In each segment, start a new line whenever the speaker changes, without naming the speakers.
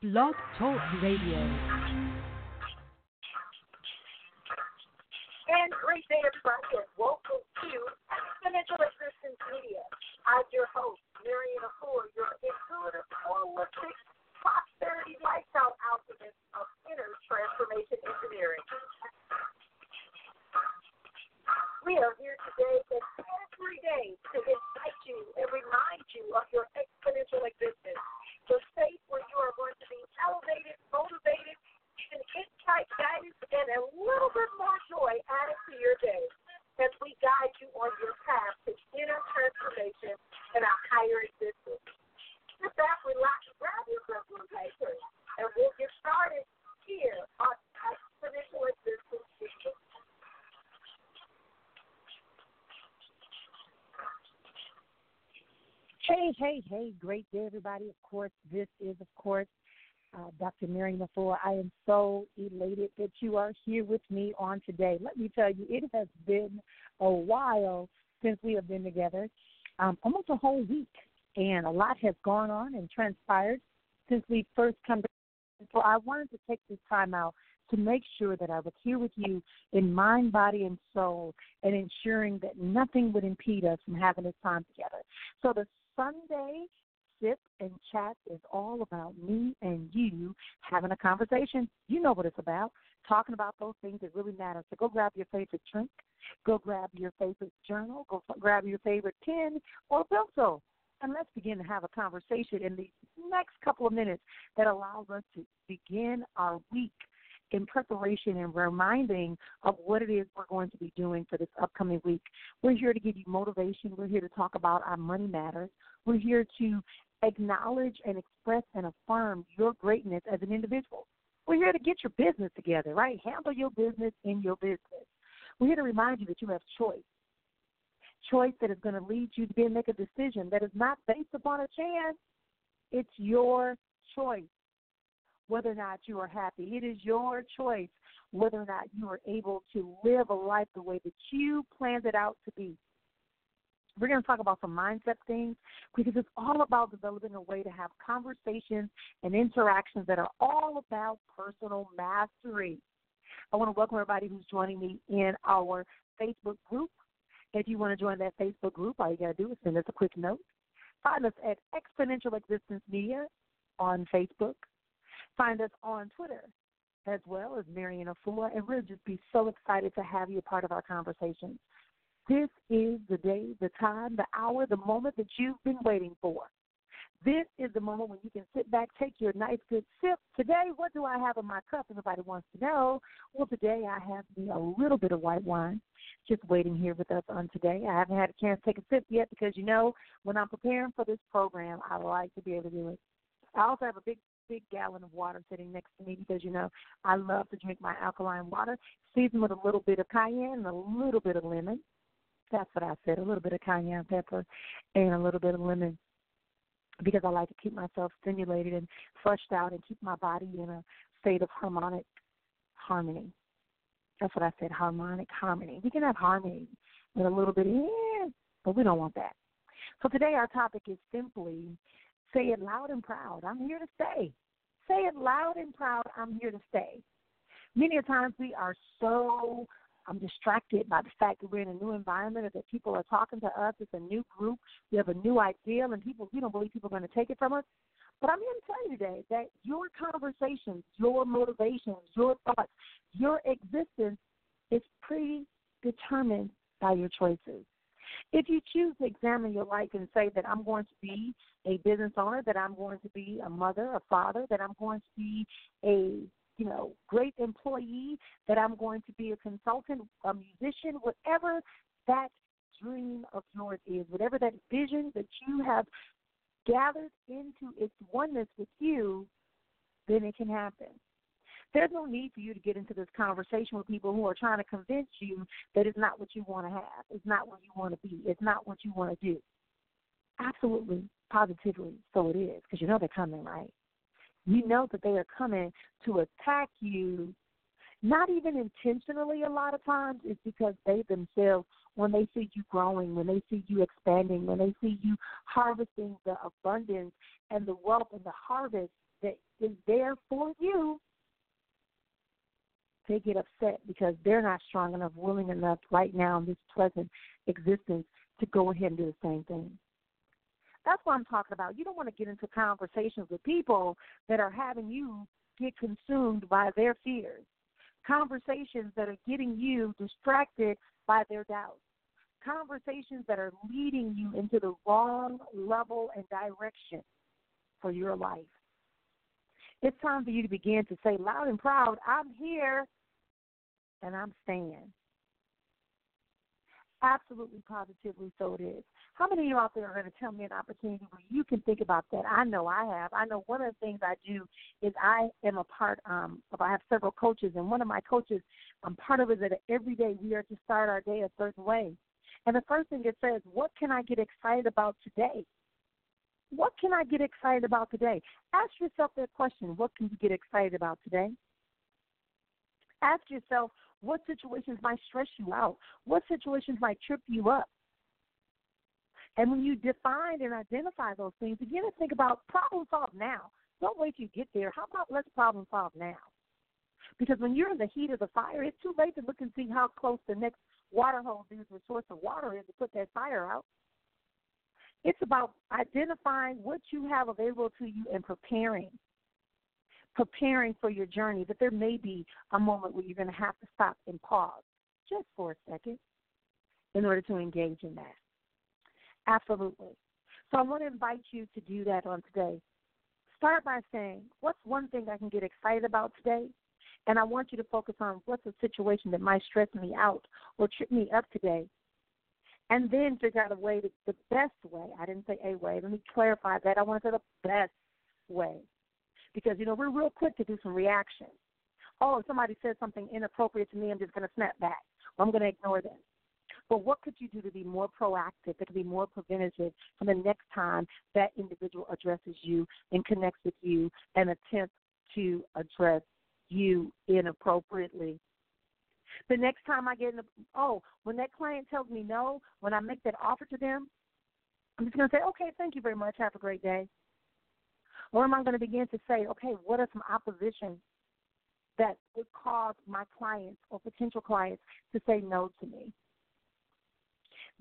Blog Talk Radio.
And great day, everybody, and welcome to Exponential Existence Media. I'm your host, Marrian Efua, your intuitive, holistic, prosperity lifestyle alchemist of inner transformation engineering. We are here today and every day to invite you and remind you of your exponential existence, the space where you are going to be elevated, motivated, given insight, guidance, and a little bit more joy added to your day as we guide you on your path to inner transformation and a higher existence. Sit back, relax, grab your personal paper, and we'll get started here on Exponential Existence.
Hey, great day, everybody. Of course, this is, of course, uh, Dr. Marrian Efua. I am so elated that you are here with me on today. Let me tell you, it has been a while since we have been together, um, almost a whole week, and a lot has gone on and transpired since we first come. Together. So I wanted to take this time out to make sure that I was here with you in mind, body, and soul, and ensuring that nothing would impede us from having this time together. So the Sunday sip and chat is all about me and you having a conversation. You know what it's about. Talking about those things that really matter. So go grab your favorite drink, go grab your favorite journal, go grab your favorite pen or pencil, and let's begin to have a conversation in the next couple of minutes that allows us to begin our week in preparation and reminding of what it is we're going to be doing for this upcoming week. We're here to give you motivation. We're here to talk about our money matters. We're here to acknowledge and express and affirm your greatness as an individual. We're here to get your business together, right? Handle your business in your business. We're here to remind you that you have choice. Choice that is going to lead you to be make a decision that is not based upon a chance. It's your choice whether or not you are happy. It is your choice whether or not you are able to live a life the way that you planned it out to be. We're going to talk about some mindset things because it's all about developing a way to have conversations and interactions that are all about personal mastery. I want to welcome everybody who's joining me in our Facebook group. If you want to join that Facebook group, all you got to do is send us a quick note. Find us at Exponential Existence Media on Facebook. Find us on Twitter as well as Marrian Efua, and we'll just be so excited to have you a part of our conversations. This is the day, the time, the hour, the moment that you've been waiting for. This is the moment when you can sit back, take your nice good sip. Today, what do I have in my cup? Everybody wants to know. Well, today I have a little bit of white wine, just waiting here with us on today. I haven't had a chance to take a sip yet because you know when I'm preparing for this program, I like to be able to do it. I also have a big big gallon of water sitting next to me because you know I love to drink my alkaline water, seasoned with a little bit of cayenne and a little bit of lemon. That's what I said, a little bit of cayenne pepper and a little bit of lemon because I like to keep myself stimulated and flushed out and keep my body in a state of harmonic harmony. That's what I said, harmonic harmony. We can have harmony with a little bit of, eh, but we don't want that. So today our topic is simply say it loud and proud. I'm here to stay. Say it loud and proud. I'm here to stay. Many a times we are so I'm distracted by the fact that we're in a new environment or that people are talking to us. It's a new group. We have a new ideal, and people we don't believe people are going to take it from us. But I'm here to tell you today that your conversations, your motivations, your thoughts, your existence is predetermined by your choices. If you choose to examine your life and say that I'm going to be a business owner, that I'm going to be a mother, a father, that I'm going to be a you know, great employee, that I'm going to be a consultant, a musician, whatever that dream of yours is, whatever that vision that you have gathered into its oneness with you, then it can happen. There's no need for you to get into this conversation with people who are trying to convince you that it's not what you want to have, it's not what you want to be, it's not what you want to do. Absolutely, positively, so it is, because you know they're coming, right? You know that they are coming to attack you, not even intentionally a lot of times, it's because they themselves, when they see you growing, when they see you expanding, when they see you harvesting the abundance and the wealth and the harvest that is there for you, they get upset because they're not strong enough, willing enough right now in this present existence to go ahead and do the same thing. That's what I'm talking about. You don't want to get into conversations with people that are having you get consumed by their fears, conversations that are getting you distracted by their doubts, conversations that are leading you into the wrong level and direction for your life. It's time for you to begin to say loud and proud, I'm here and I'm staying. Absolutely, positively, so it is. How many of you out there are going to tell me an opportunity where you can think about that? I know I have. I know one of the things I do is I am a part um, of. I have several coaches, and one of my coaches, I'm part of, is that every day we are to start our day a certain way. And the first thing it says, what can I get excited about today? What can I get excited about today? Ask yourself that question. What can you get excited about today? Ask yourself, what situations might stress you out? What situations might trip you up? And when you define and identify those things, begin to think about problem solve now. Don't wait till you get there. How about let's problem solve now? Because when you're in the heat of the fire, it's too late to look and see how close the next water hole is, the source of water is to put that fire out. It's about identifying what you have available to you and preparing preparing for your journey, but there may be a moment where you're going to have to stop and pause just for a second in order to engage in that. Absolutely. So I want to invite you to do that on today. Start by saying, What's one thing I can get excited about today? And I want you to focus on what's a situation that might stress me out or trip me up today. And then figure out a way, to, the best way. I didn't say a way. Let me clarify that. I want to say the best way because you know we're real quick to do some reaction. Oh, if somebody says something inappropriate to me, I'm just going to snap back. I'm going to ignore them. But what could you do to be more proactive, could be more preventative for the next time that individual addresses you and connects with you and attempts to address you inappropriately? The next time I get in the, oh, when that client tells me no, when I make that offer to them, I'm just going to say, okay, thank you very much. Have a great day. Or am I going to begin to say, okay, what are some opposition that would cause my clients or potential clients to say no to me?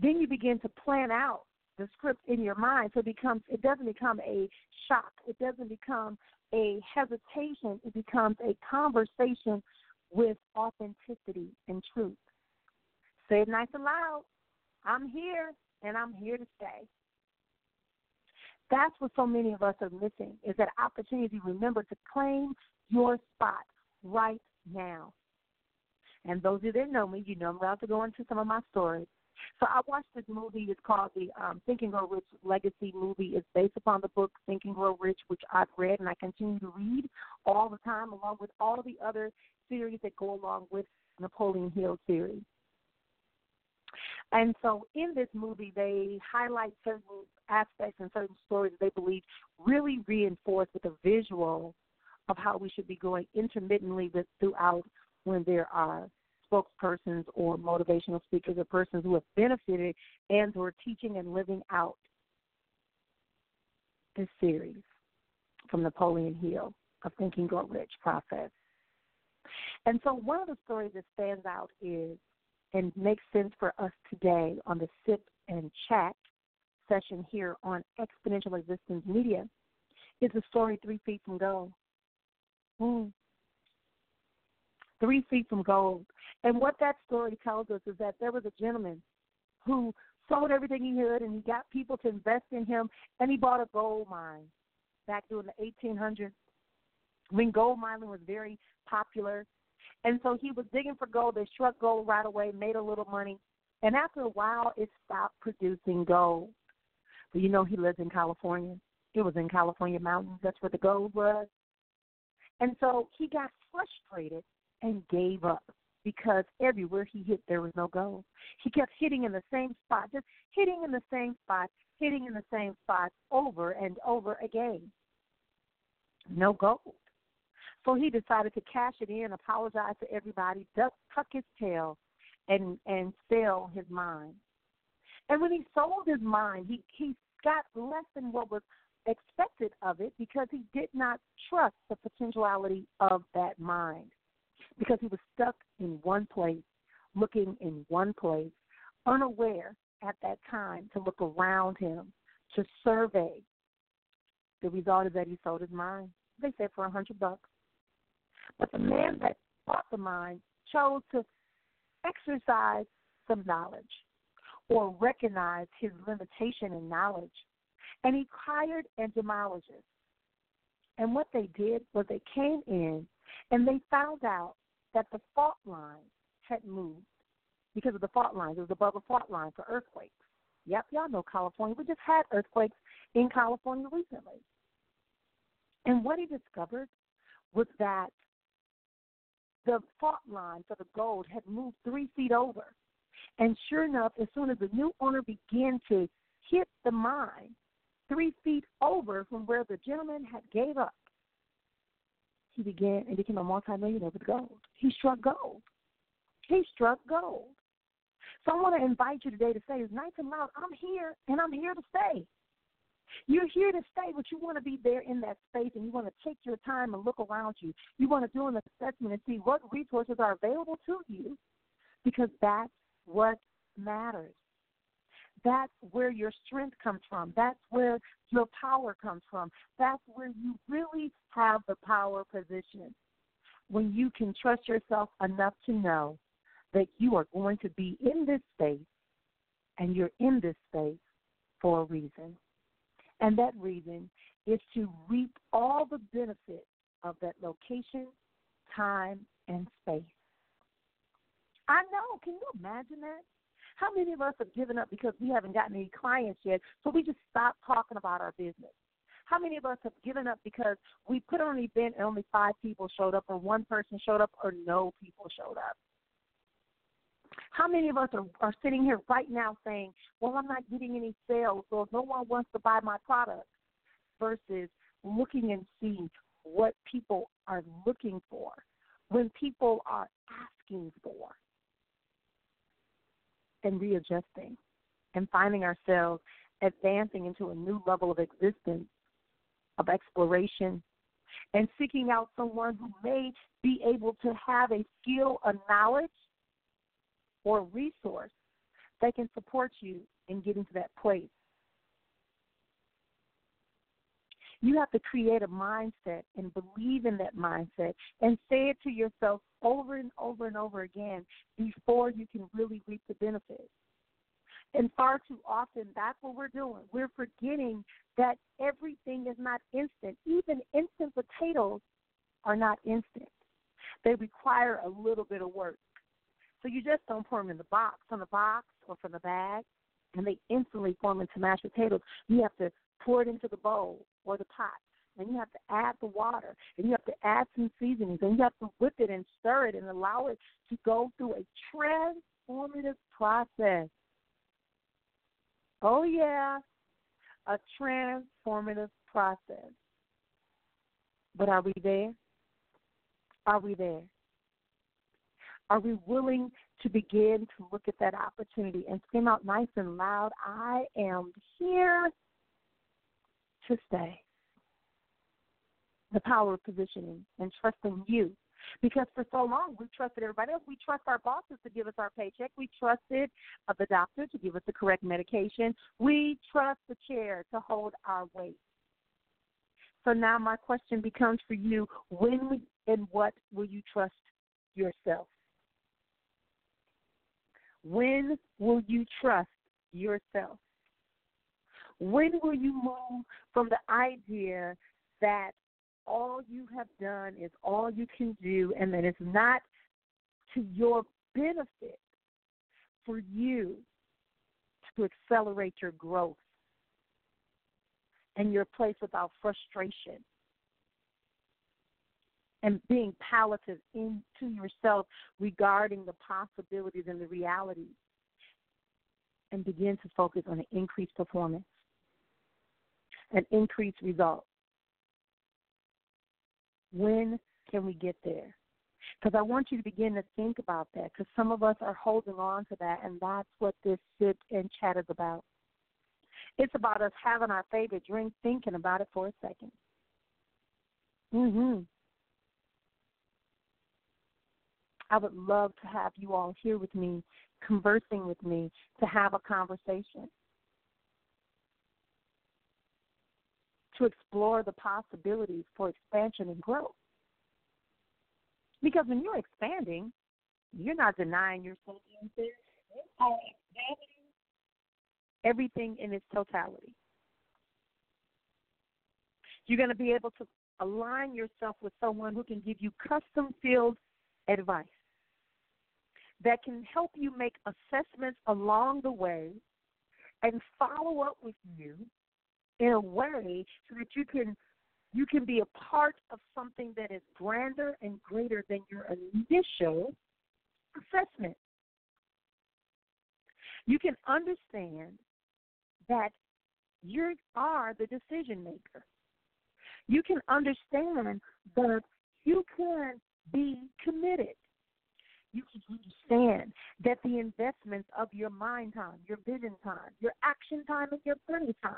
Then you begin to plan out the script in your mind so it becomes it doesn't become a shock. It doesn't become a hesitation. It becomes a conversation with authenticity and truth. Say it nice and loud. I'm here and I'm here to stay. That's what so many of us are missing is that opportunity remember to claim your spot right now. And those who didn't know me, you know I'm about to go into some of my stories. So I watched this movie. It's called the um, Think Grow Rich Legacy movie. It's based upon the book Think and Grow Rich, which I've read and I continue to read all the time, along with all the other series that go along with Napoleon Hill series. And so in this movie, they highlight certain aspects and certain stories that they believe really reinforce with a visual of how we should be going intermittently with throughout when there are spokespersons or motivational speakers or persons who have benefited and who are teaching and living out this series from Napoleon Hill of Think and Grow Rich process. And so one of the stories that stands out is and makes sense for us today on the sip and chat session here on Exponential Existence Media is the story Three Feet from Gold. Mm. Three Feet from Gold. And what that story tells us is that there was a gentleman who sold everything he had and he got people to invest in him and he bought a gold mine back during the 1800s when gold mining was very popular and so he was digging for gold. They struck gold right away, made a little money. And after a while, it stopped producing gold. But you know, he lives in California. It was in California mountains. That's where the gold was. And so he got frustrated and gave up because everywhere he hit, there was no gold. He kept hitting in the same spot, just hitting in the same spot, hitting in the same spot over and over again. No gold. So he decided to cash it in, apologize to everybody, duck, tuck his tail, and and sell his mind. And when he sold his mind, he he got less than what was expected of it because he did not trust the potentiality of that mind. Because he was stuck in one place, looking in one place, unaware at that time to look around him, to survey. The result is that he sold his mind. They said for a hundred bucks. But the man that bought the mind chose to exercise some knowledge or recognize his limitation in knowledge. And he hired entomologists. And what they did was they came in and they found out that the fault line had moved because of the fault lines. It was above a fault line for earthquakes. Yep, y'all know California. We just had earthquakes in California recently. And what he discovered was that the fault line for the gold had moved three feet over. And sure enough, as soon as the new owner began to hit the mine three feet over from where the gentleman had gave up, he began and became a multimillionaire with gold. He struck gold. He struck gold. So I want to invite you today to say, "It's nice and loud. I'm here, and I'm here to stay." You're here to stay, but you want to be there in that space and you want to take your time and look around you. You want to do an assessment and see what resources are available to you because that's what matters. That's where your strength comes from. That's where your power comes from. That's where you really have the power position. When you can trust yourself enough to know that you are going to be in this space and you're in this space for a reason. And that reason is to reap all the benefits of that location, time, and space. I know. Can you imagine that? How many of us have given up because we haven't gotten any clients yet, so we just stopped talking about our business? How many of us have given up because we put on an event and only five people showed up, or one person showed up, or no people showed up? How many of us are, are sitting here right now saying, Well, I'm not getting any sales, so if no one wants to buy my product, versus looking and seeing what people are looking for, when people are asking for, and readjusting and finding ourselves advancing into a new level of existence, of exploration, and seeking out someone who may be able to have a skill, a knowledge, or resource that can support you in getting to that place. You have to create a mindset and believe in that mindset and say it to yourself over and over and over again before you can really reap the benefits. And far too often, that's what we're doing. We're forgetting that everything is not instant. Even instant potatoes are not instant, they require a little bit of work. So you just don't pour them in the box, from the box or from the bag, and they instantly form into mashed potatoes. You have to pour it into the bowl or the pot, and you have to add the water, and you have to add some seasonings, and you have to whip it and stir it and allow it to go through a transformative process. Oh, yeah, a transformative process. But are we there? Are we there? Are we willing to begin to look at that opportunity and scream out nice and loud, I am here to stay? The power of positioning and trusting you. Because for so long we trusted everybody else. We trust our bosses to give us our paycheck. We trusted uh, the doctor to give us the correct medication. We trust the chair to hold our weight. So now my question becomes for you when and what will you trust yourself? When will you trust yourself? When will you move from the idea that all you have done is all you can do and that it's not to your benefit for you to accelerate your growth and your place without frustration and being palliative into yourself regarding the possibilities and the realities and begin to focus on an increased performance, an increased result. When can we get there? Because I want you to begin to think about that because some of us are holding on to that, and that's what this sit and chat is about. It's about us having our favorite drink, thinking about it for a second. Mhm. I would love to have you all here with me, conversing with me, to have a conversation. To explore the possibilities for expansion and growth. Because when you're expanding, you're not denying yourself everything in its totality. You're going to be able to align yourself with someone who can give you custom field advice that can help you make assessments along the way and follow up with you in a way so that you can you can be a part of something that is grander and greater than your initial assessment. You can understand that you are the decision maker. You can understand that you can be committed. You can understand that the investments of your mind time, your vision time, your action time, and your money time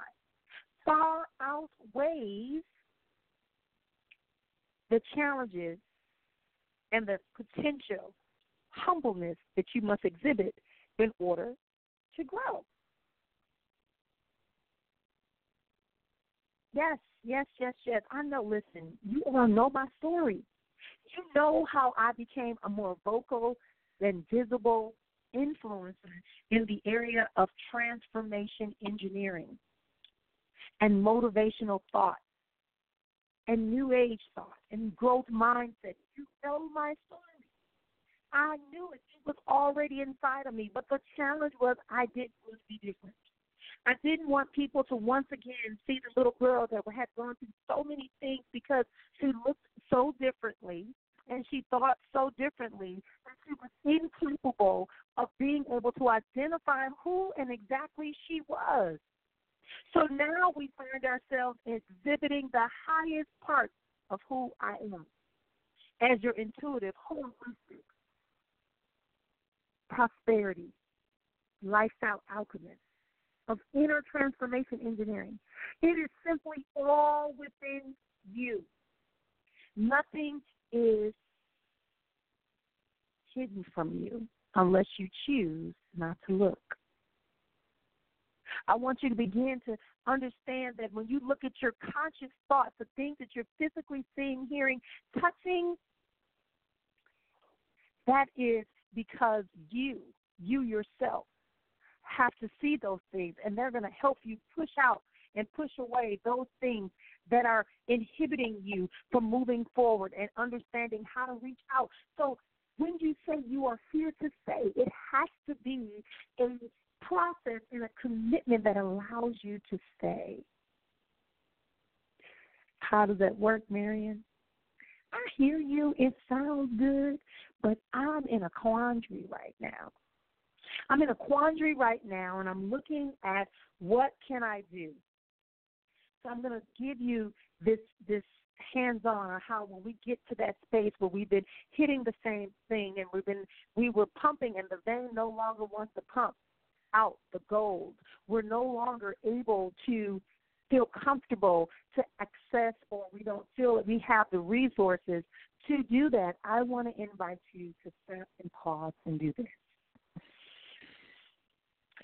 far outweighs the challenges and the potential humbleness that you must exhibit in order to grow. Yes, yes, yes, yes. I know. Listen, you all know my story. You know how I became a more vocal and visible influencer in the area of transformation engineering and motivational thought and new age thought and growth mindset. You know my story. I knew it. It was already inside of me. But the challenge was I didn't want to be different. I didn't want people to once again see the little girl that had gone through so many things because she looked so differently and she thought so differently that she was incapable of being able to identify who and exactly she was. So now we find ourselves exhibiting the highest part of who I am as your intuitive, holistic, prosperity, lifestyle alchemist of inner transformation engineering. It is simply all within you. Nothing is hidden from you unless you choose not to look. I want you to begin to understand that when you look at your conscious thoughts, the things that you're physically seeing, hearing, touching, that is because you, you yourself, have to see those things, and they're going to help you push out and push away those things that are inhibiting you from moving forward and understanding how to reach out. So when you say you are here to say, it has to be a process and a commitment that allows you to stay. How does that work, Marrian? I hear you. It sounds good, but I'm in a quandary right now. I'm in a quandary right now, and I'm looking at what can I do. So I'm going to give you this this hands-on on how when we get to that space where we've been hitting the same thing and we've been we were pumping and the vein no longer wants to pump out the gold. We're no longer able to feel comfortable to access or we don't feel that we have the resources to do that. I want to invite you to stop and pause and do this.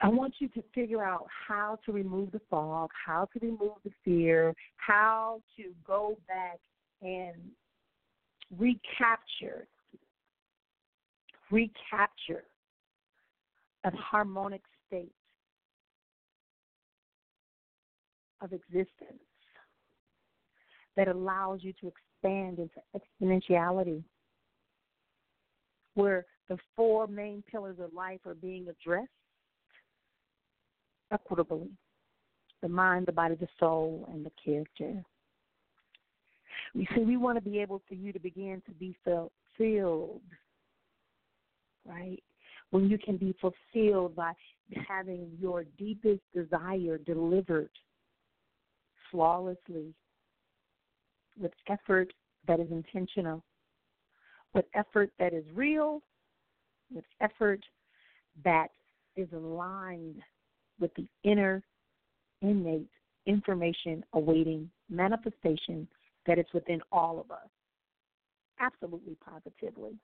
I want you to figure out how to remove the fog, how to remove the fear, how to go back and recapture, recapture a harmonic state of existence that allows you to expand into exponentiality, where the four main pillars of life are being addressed equitably the mind, the body, the soul, and the character. We see we want to be able for you to begin to be fulfilled, right? When you can be fulfilled by having your deepest desire delivered flawlessly with effort that is intentional, with effort that is real, with effort that is aligned with the inner innate information awaiting manifestation that is within all of us. Absolutely positively.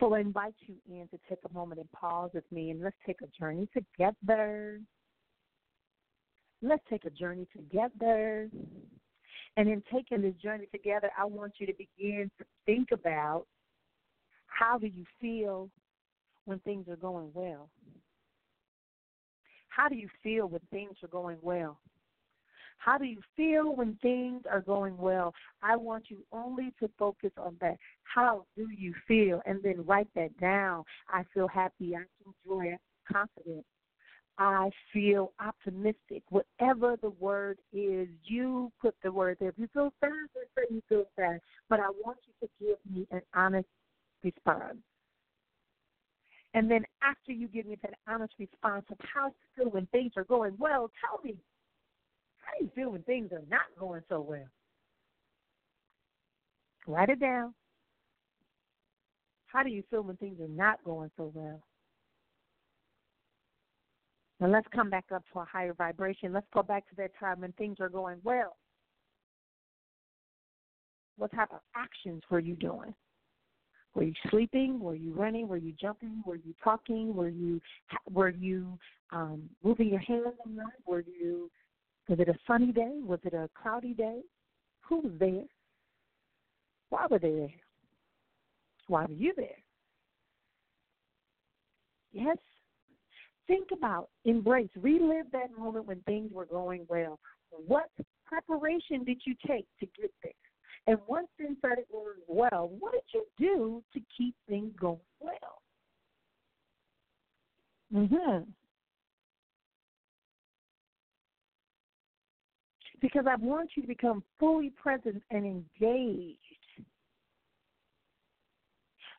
So I invite you in to take a moment and pause with me and let's take a journey together. Let's take a journey together. And in taking this journey together, I want you to begin to think about how do you feel when things are going well? How do you feel when things are going well? How do you feel when things are going well? I want you only to focus on that. How do you feel? And then write that down. I feel happy. I feel joy. I feel confident. I feel optimistic. Whatever the word is, you put the word there. If you feel sad, say you feel sad. But I want you to give me an honest response. And then after you give me that honest response of how you feel when things are going well, tell me how do you feel when things are not going so well? Write it down. How do you feel when things are not going so well? Now let's come back up to a higher vibration. Let's go back to that time when things are going well. What type of actions were you doing? Were you sleeping? Were you running? Were you jumping? Were you talking? Were you were you um, moving your hands? Were you was it a sunny day? Was it a cloudy day? Who was there? Why were they there? Why were you there? Yes. Think about, embrace, relive that moment when things were going well. What preparation did you take to get there? And once things started going well, what did you do to keep things going well? Mhm. Because I want you to become fully present and engaged.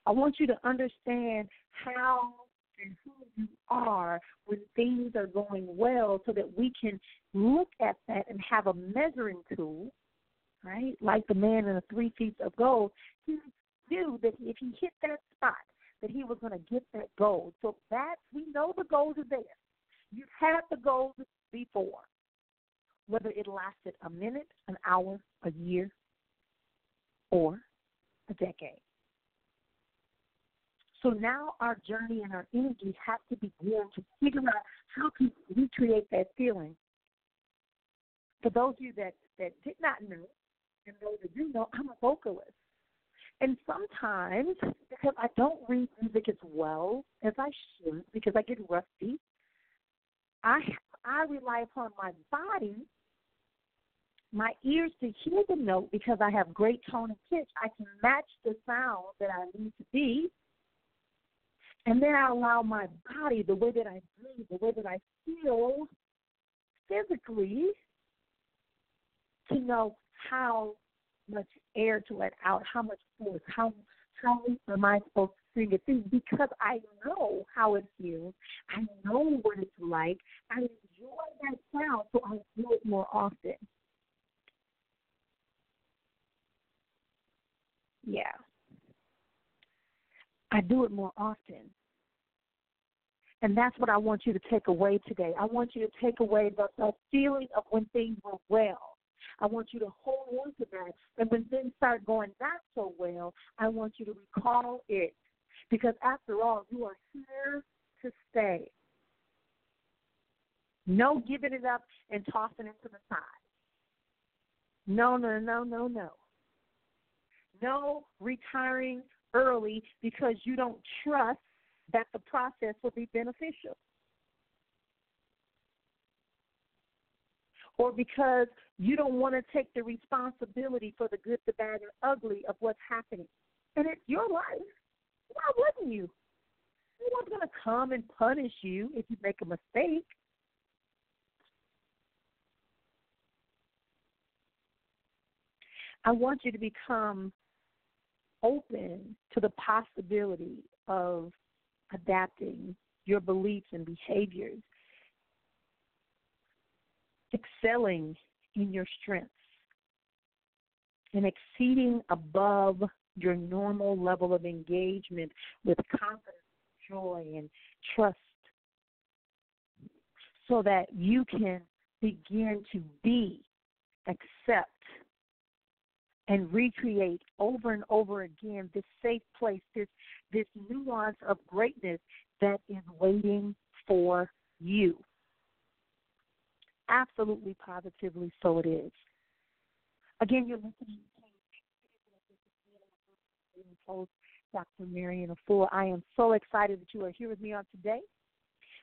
I want you to understand how and who you are when things are going well so that we can look at that and have a measuring tool, right? Like the man in the three feet of gold. He knew that if he hit that spot, that he was going to get that gold. So that we know the gold is there. You've had the gold before whether it lasted a minute, an hour, a year, or a decade. So now our journey and our energy have to begin to figure out how to recreate that feeling. For those of you that, that did not know, and those that do know, I'm a vocalist. And sometimes, because I don't read music as well as I should, because I get rusty, I I rely upon my body my ears to hear the note because I have great tone and pitch. I can match the sound that I need to be. And then I allow my body, the way that I breathe, the way that I feel physically, to know how much air to let out, how much force, how how am I supposed it because I know how it feels. I know what it's like. I enjoy that sound, so I do it more often. Yeah. I do it more often. And that's what I want you to take away today. I want you to take away the, the feeling of when things were well. I want you to hold on to that. And when things start going not so well, I want you to recall it. Because after all, you are here to stay. No giving it up and tossing it to the side. No, no, no, no, no no retiring early because you don't trust that the process will be beneficial. Or because you don't want to take the responsibility for the good, the bad, and ugly of what's happening. And it's your life. Why wouldn't you? No one's going to come and punish you if you make a mistake. I want you to become open to the possibility of adapting your beliefs and behaviors, excelling in your strengths, and exceeding above your normal level of engagement with confidence, joy, and trust so that you can begin to be, accept, and recreate over and over again this safe place, this this nuance of greatness that is waiting for you. Absolutely, positively, so it is. Again, you're listening to Dr. Marrian Efua. I am so excited that you are here with me on today.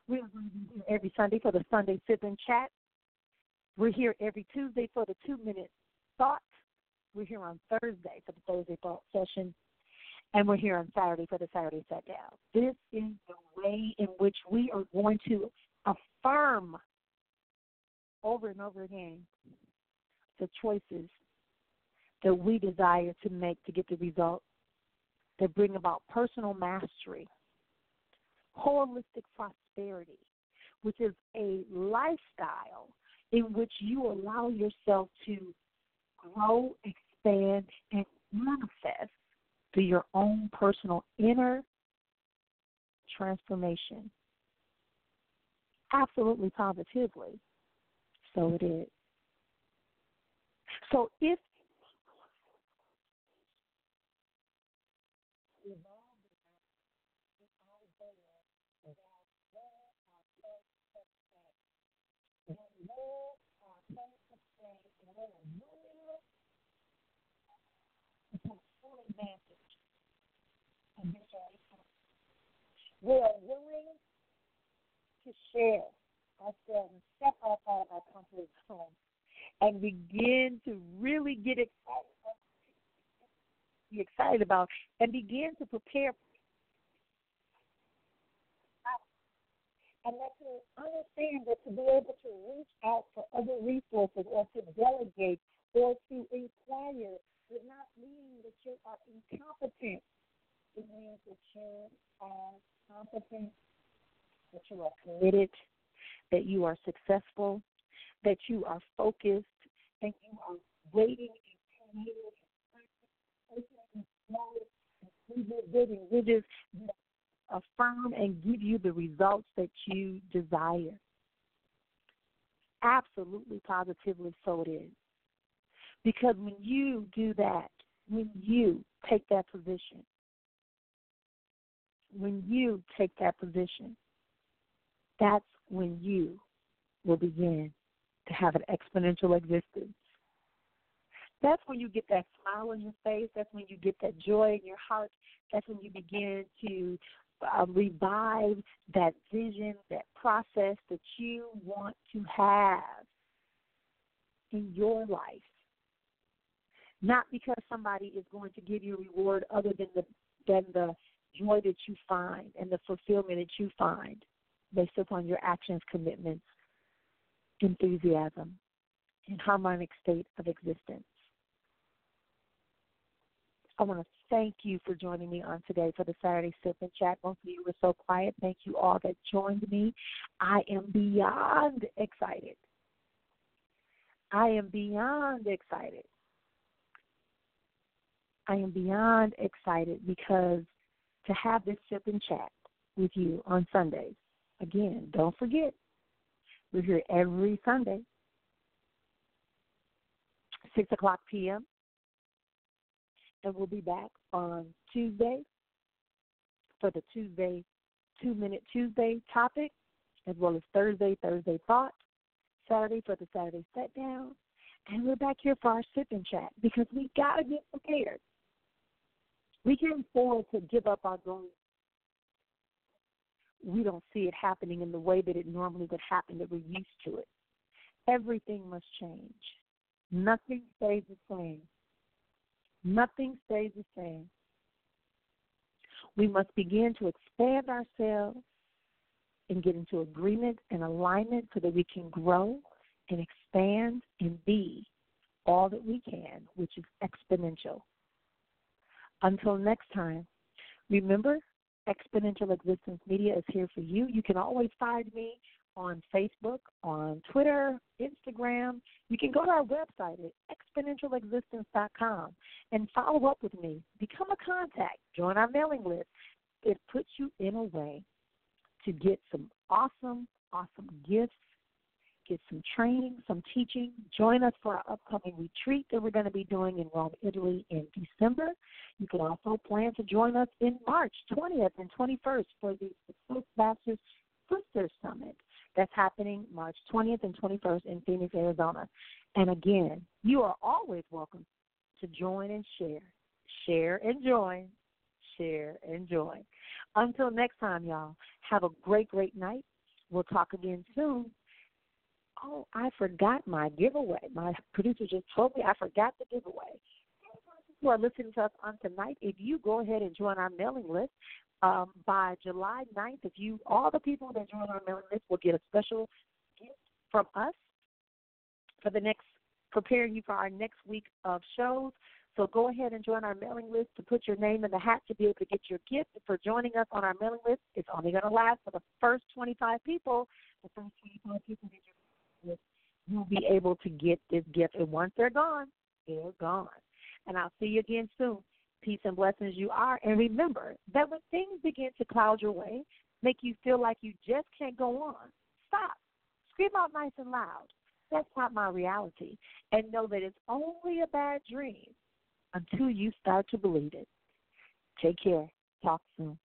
We're going to be here every Sunday for the Sunday Sip Chat. We're here every Tuesday for the two minute thought. We're here on Thursday for the Thursday thought session. And we're here on Saturday for the Saturday set down. This is the way in which we are going to affirm over and over again the choices that we desire to make to get the results that bring about personal mastery, holistic prosperity, which is a lifestyle in which you allow yourself to grow, expand, and manifest through your own personal inner transformation. Absolutely positively. So it is. So if we are willing to share ourselves and step outside of our comfort zone and begin to really get excited, be excited about, and begin to prepare. And that to understand that to be able to reach out for other resources or to delegate or to inquire does not mean that you are incompetent. It means that you are competent, that you are committed, that you are successful, that you are focused, and you are waiting and committed, and ridges that affirm and give you the results that you desire. Absolutely, positively, so it is. Because when you do that, when you take that position, when you take that position, that's when you will begin to have an exponential existence. That's when you get that smile on your face. That's when you get that joy in your heart. That's when you begin to uh, revive that vision, that process that you want to have in your life. Not because somebody is going to give you a reward other than the than the joy that you find and the fulfillment that you find based upon your actions, commitments, enthusiasm, and harmonic state of existence. I want to thank you for joining me on today for the Saturday Sip and Chat. Most of you were so quiet. Thank you all that joined me. I am beyond excited. I am beyond excited. I am beyond excited because to have this sip and chat with you on Sundays. Again, don't forget, we're here every Sunday, 6 o'clock p.m. And we'll be back on Tuesday for the Tuesday, two minute Tuesday topic, as well as Thursday, Thursday thought, Saturday for the Saturday set down. And we're back here for our sip and chat because we got to get prepared. We can't afford to give up our goals. We don't see it happening in the way that it normally would happen, that we're used to it. Everything must change. Nothing stays the same. Nothing stays the same. We must begin to expand ourselves and get into agreement and alignment so that we can grow and expand and be all that we can, which is exponential. Until next time, remember, Exponential Existence Media is here for you. You can always find me on Facebook, on Twitter, Instagram. You can go to our website at exponentialexistence.com and follow up with me. Become a contact. Join our mailing list. It puts you in a way to get some awesome, awesome gifts get some training, some teaching. Join us for our upcoming retreat that we're going to be doing in Rome, Italy in December. You can also plan to join us in March 20th and 21st for the Toastmasters Sister Summit. That's happening March 20th and 21st in Phoenix, Arizona. And again, you are always welcome to join and share. Share and join. Share and join. Until next time, y'all, have a great, great night. We'll talk again soon. Oh, I forgot my giveaway. My producer just told me I forgot the giveaway. Who are listening to us on tonight, if you go ahead and join our mailing list um, by July 9th, if you all the people that join our mailing list will get a special gift from us for the next preparing you for our next week of shows. So go ahead and join our mailing list to put your name in the hat to be able to get your gift. For joining us on our mailing list, it's only going to last for the first 25 people. The first 25 people you're with, you'll be able to get this gift. And once they're gone, they're gone. And I'll see you again soon. Peace and blessings you are. And remember that when things begin to cloud your way, make you feel like you just can't go on, stop. Scream out nice and loud. That's not my reality. And know that it's only a bad dream until you start to believe it. Take care. Talk soon.